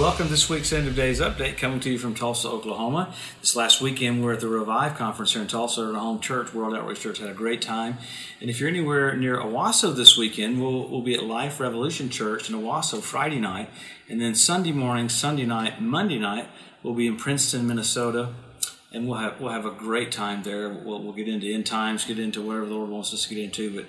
Welcome to this week's End of Days Update, coming to you from Tulsa, Oklahoma. This last weekend, we we're at the Revive Conference here in Tulsa at our home church, World Outreach Church. Had a great time. And if you're anywhere near Owasso this weekend, we'll, we'll be at Life Revolution Church in Owasso Friday night. And then Sunday morning, Sunday night, Monday night, we'll be in Princeton, Minnesota. And we'll have we'll have a great time there. We'll, we'll get into end times, get into whatever the Lord wants us to get into. But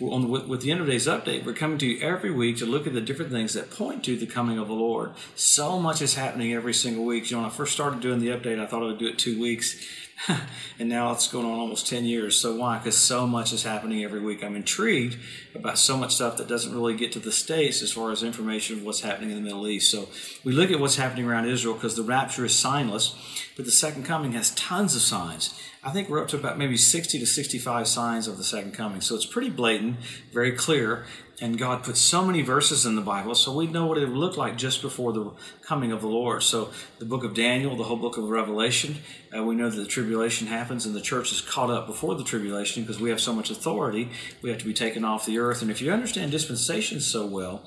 on, with, with, the end of days update, we're coming to you every week to look at the different things that point to the coming of the Lord. So much is happening every single week. You know, when I first started doing the update, I thought I would do it two weeks. and now it's going on almost 10 years. So why? Because so much is happening every week. I'm intrigued about so much stuff that doesn't really get to the States as far as information of what's happening in the Middle East. So we look at what's happening around Israel because the rapture is signless, but the second coming has tons of signs. I think we're up to about maybe 60 to 65 signs of the second coming. So it's pretty blatant, very clear. And God put so many verses in the Bible, so we know what it would look like just before the coming of the Lord. So the book of Daniel, the whole book of Revelation, uh, we know that the tribulation happens and the church is caught up before the tribulation because we have so much authority. We have to be taken off the earth. And if you understand dispensation so well,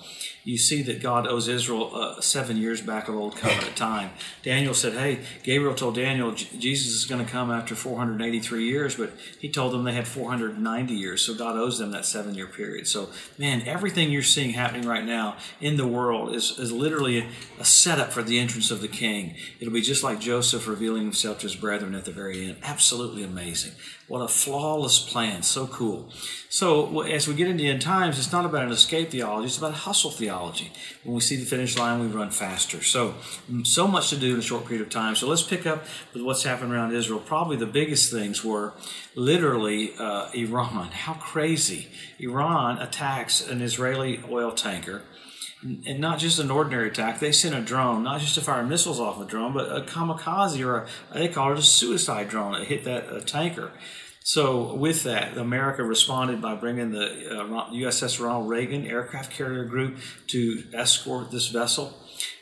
you see that God owes Israel uh, seven years back of old covenant time. Daniel said, Hey, Gabriel told Daniel Jesus is going to come after 483 years, but he told them they had 490 years. So God owes them that seven year period. So, man, everything you're seeing happening right now in the world is, is literally a, a setup for the entrance of the king. It'll be just like Joseph revealing himself to his brethren at the very end. Absolutely amazing. What a flawless plan. So cool. So, as we get into end times, it's not about an escape theology, it's about hustle theology. When we see the finish line, we run faster. So, so much to do in a short period of time. So, let's pick up with what's happened around Israel. Probably the biggest things were literally uh, Iran. How crazy. Iran attacks an Israeli oil tanker and not just an ordinary attack. They sent a drone, not just to fire missiles off a drone, but a kamikaze or a, they call it a suicide drone hit that tanker. So with that, America responded by bringing the uh, USS Ronald Reagan aircraft carrier group to escort this vessel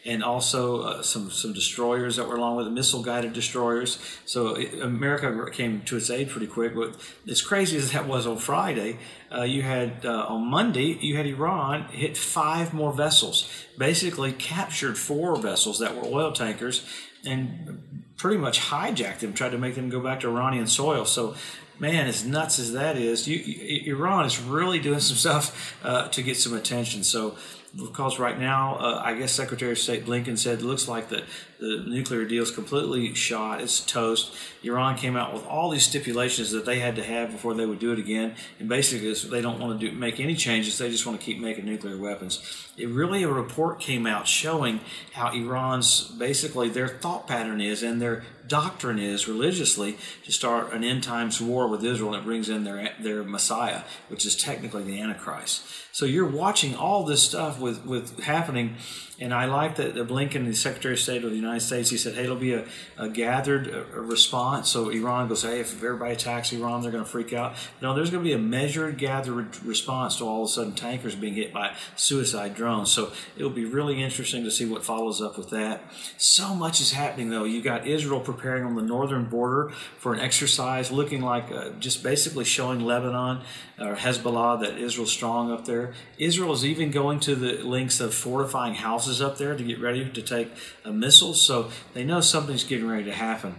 and also uh, some some destroyers that were along with it, missile guided destroyers. So it, America came to its aid pretty quick. But as crazy as that was on Friday, uh, you had uh, on Monday you had Iran hit five more vessels, basically captured four vessels that were oil tankers, and pretty much hijacked them, tried to make them go back to Iranian soil. So man, as nuts as that is, you, Iran is really doing some stuff uh, to get some attention. So because right now, uh, I guess Secretary of State Blinken said it looks like the, the nuclear deal is completely shot. It's toast. Iran came out with all these stipulations that they had to have before they would do it again, and basically they don't want to do, make any changes. They just want to keep making nuclear weapons. It really a report came out showing how Iran's basically their thought pattern is and their doctrine is religiously to start an end times war with Israel it brings in their their Messiah, which is technically the Antichrist. So you're watching all this stuff with, with happening and I like that Blinken, the Secretary of State of the United States, he said, hey, it'll be a, a gathered a, response. So Iran goes, hey, if everybody attacks Iran, they're going to freak out. No, there's going to be a measured, gathered response to all of a sudden tankers being hit by suicide drones. So it'll be really interesting to see what follows up with that. So much is happening, though. You got Israel preparing on the northern border for an exercise, looking like uh, just basically showing Lebanon or Hezbollah that Israel's strong up there. Israel is even going to the lengths of fortifying houses up there to get ready to take a missile. So they know something's getting ready to happen.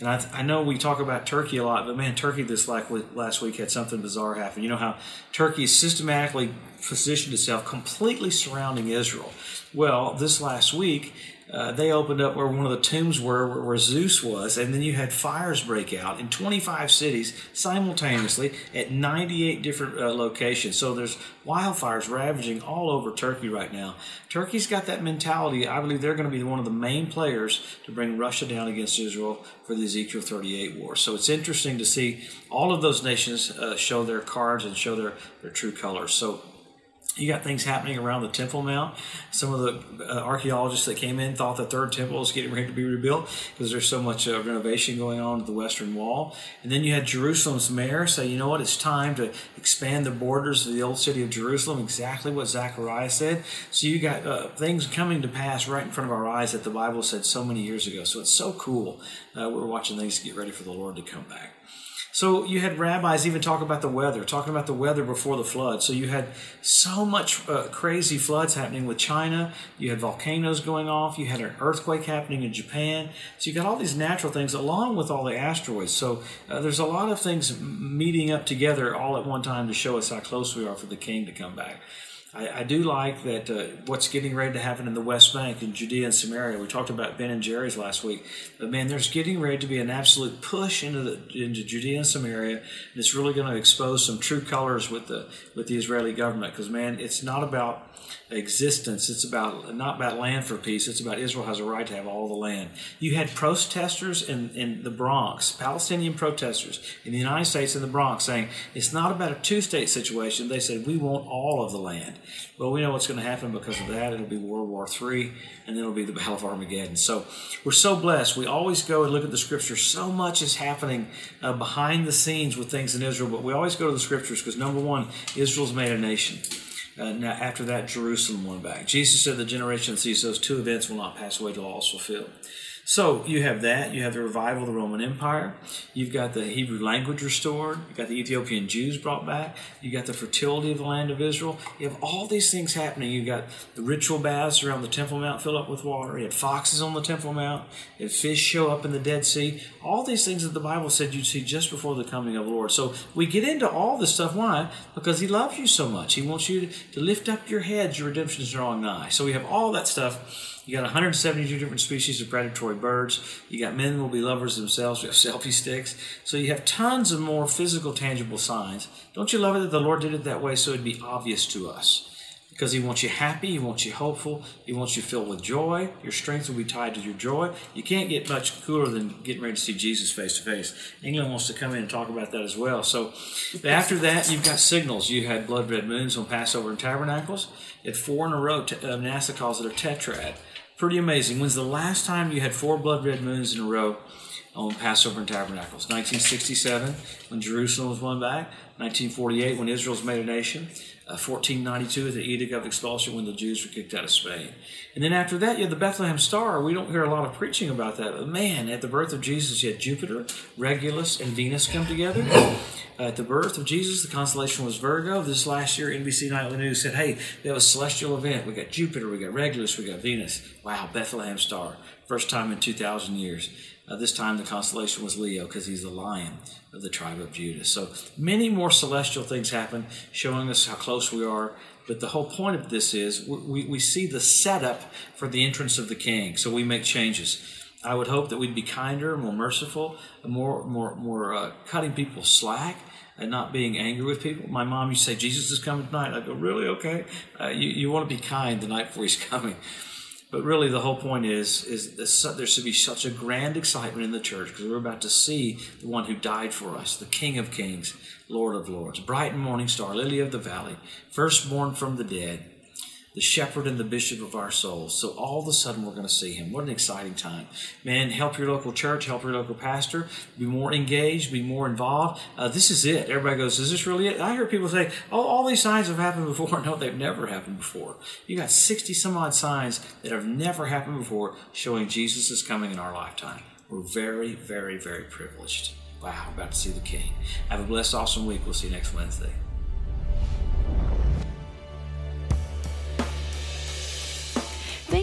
And I, I, know we talk about Turkey a lot, but man, Turkey this like last week had something bizarre happen. You know how Turkey systematically positioned itself completely surrounding Israel. Well, this last week, uh, they opened up where one of the tombs were, where, where, Zeus was, and then you had fires break out in 25 cities simultaneously at 98 different uh, locations. So there's wildfires ravaging all over Turkey right now. Turkey's got that mentality. I believe they're going to be one of the main players to bring Russia down against Israel for the Ezekiel 38 war. So it's interesting to see all of those nations uh, show their cards and show their, their true colors. So you got things happening around the Temple Mount. Some of the uh, archaeologists that came in thought the third temple was getting ready to be rebuilt because there's so much uh, renovation going on at the Western Wall. And then you had Jerusalem's mayor say, you know what, it's time to expand the borders of the old city of Jerusalem, exactly what Zechariah said. So you got uh, things coming to pass right in front of our eyes that the Bible said so many years ago. So it's so cool. Uh, we're watching things get ready for the Lord to come back. So you had rabbis even talk about the weather, talking about the weather before the flood. So you had so much uh, crazy floods happening with China. You had volcanoes going off. You had an earthquake happening in Japan. So you got all these natural things along with all the asteroids. So uh, there's a lot of things meeting up together all at one time to show us how close we are for the king to come back. I, I do like that uh, what's getting ready to happen in the West Bank in Judea and Samaria. We talked about Ben and Jerry's last week, but man, there's getting ready to be an absolute push into the into Judea and Samaria, and it's really going to expose some true colors with the with the Israeli government. Because man, it's not about existence. It's about not about land for peace. It's about Israel has a right to have all the land. You had protesters in, in the Bronx, Palestinian protesters in the United States in the Bronx saying it's not about a two state situation. They said we want all of the land. Well, we know what's going to happen because of that. It'll be World War III, and then it'll be the Battle of Armageddon. So we're so blessed. We always go and look at the scriptures. So much is happening uh, behind the scenes with things in Israel, but we always go to the scriptures because number one, Israel's made a nation. Uh, now, after that, Jerusalem went back. Jesus said, The generation that sees those two events will not pass away till all is fulfilled. So you have that. You have the revival of the Roman Empire. You've got the Hebrew language restored. You've got the Ethiopian Jews brought back. You've got the fertility of the land of Israel. You have all these things happening. You've got the ritual baths around the Temple Mount fill up with water. You had foxes on the Temple Mount. You had fish show up in the Dead Sea. All these things that the Bible said you'd see just before the coming of the Lord. So we get into all this stuff. Why? Because He loves you so much. He wants you to lift up your heads. Your redemption is drawing nigh. So we have all that stuff you got 172 different species of predatory birds. You got men will be lovers themselves. You have selfie sticks. So you have tons of more physical, tangible signs. Don't you love it that the Lord did it that way so it'd be obvious to us? Because He wants you happy, He wants you hopeful, He wants you filled with joy. Your strength will be tied to your joy. You can't get much cooler than getting ready to see Jesus face to face. England wants to come in and talk about that as well. So after that, you've got signals. You had blood red moons on Passover and Tabernacles. You four in a row. Uh, NASA calls it a tetrad pretty amazing. When's the last time you had four blood red moons in a row on Passover and Tabernacles? 1967, when Jerusalem was won back. 1948, when Israel's made a nation. Uh, 1492, the Edict of Expulsion, when the Jews were kicked out of Spain. And then after that, you had the Bethlehem Star. We don't hear a lot of preaching about that. But man, at the birth of Jesus, you had Jupiter, Regulus, and Venus come together. at the birth of Jesus, the constellation was Virgo. This last year, NBC Nightly News said, hey, we have a celestial event. We got Jupiter, we got Regulus, we got Venus. Wow, Bethlehem Star. First time in 2,000 years. Uh, this time the constellation was Leo because he's the lion of the tribe of Judah. So many more celestial things happen, showing us how close we are. But the whole point of this is we, we see the setup for the entrance of the king. So we make changes. I would hope that we'd be kinder, more merciful, more more more uh, cutting people slack and not being angry with people. My mom used to say, Jesus is coming tonight. I go, really? Okay. Uh, you, you want to be kind the night before he's coming. But really, the whole point is is there should be such a grand excitement in the church because we're about to see the one who died for us, the King of Kings, Lord of Lords, bright and morning star, lily of the valley, firstborn from the dead the shepherd and the bishop of our souls. So all of a sudden we're going to see him. What an exciting time. Man, help your local church, help your local pastor, be more engaged, be more involved. Uh, this is it. Everybody goes, is this really it? I hear people say, oh, all these signs have happened before. No, they've never happened before. You got 60 some odd signs that have never happened before showing Jesus is coming in our lifetime. We're very, very, very privileged. Wow, about to see the King. Have a blessed, awesome week. We'll see you next Wednesday.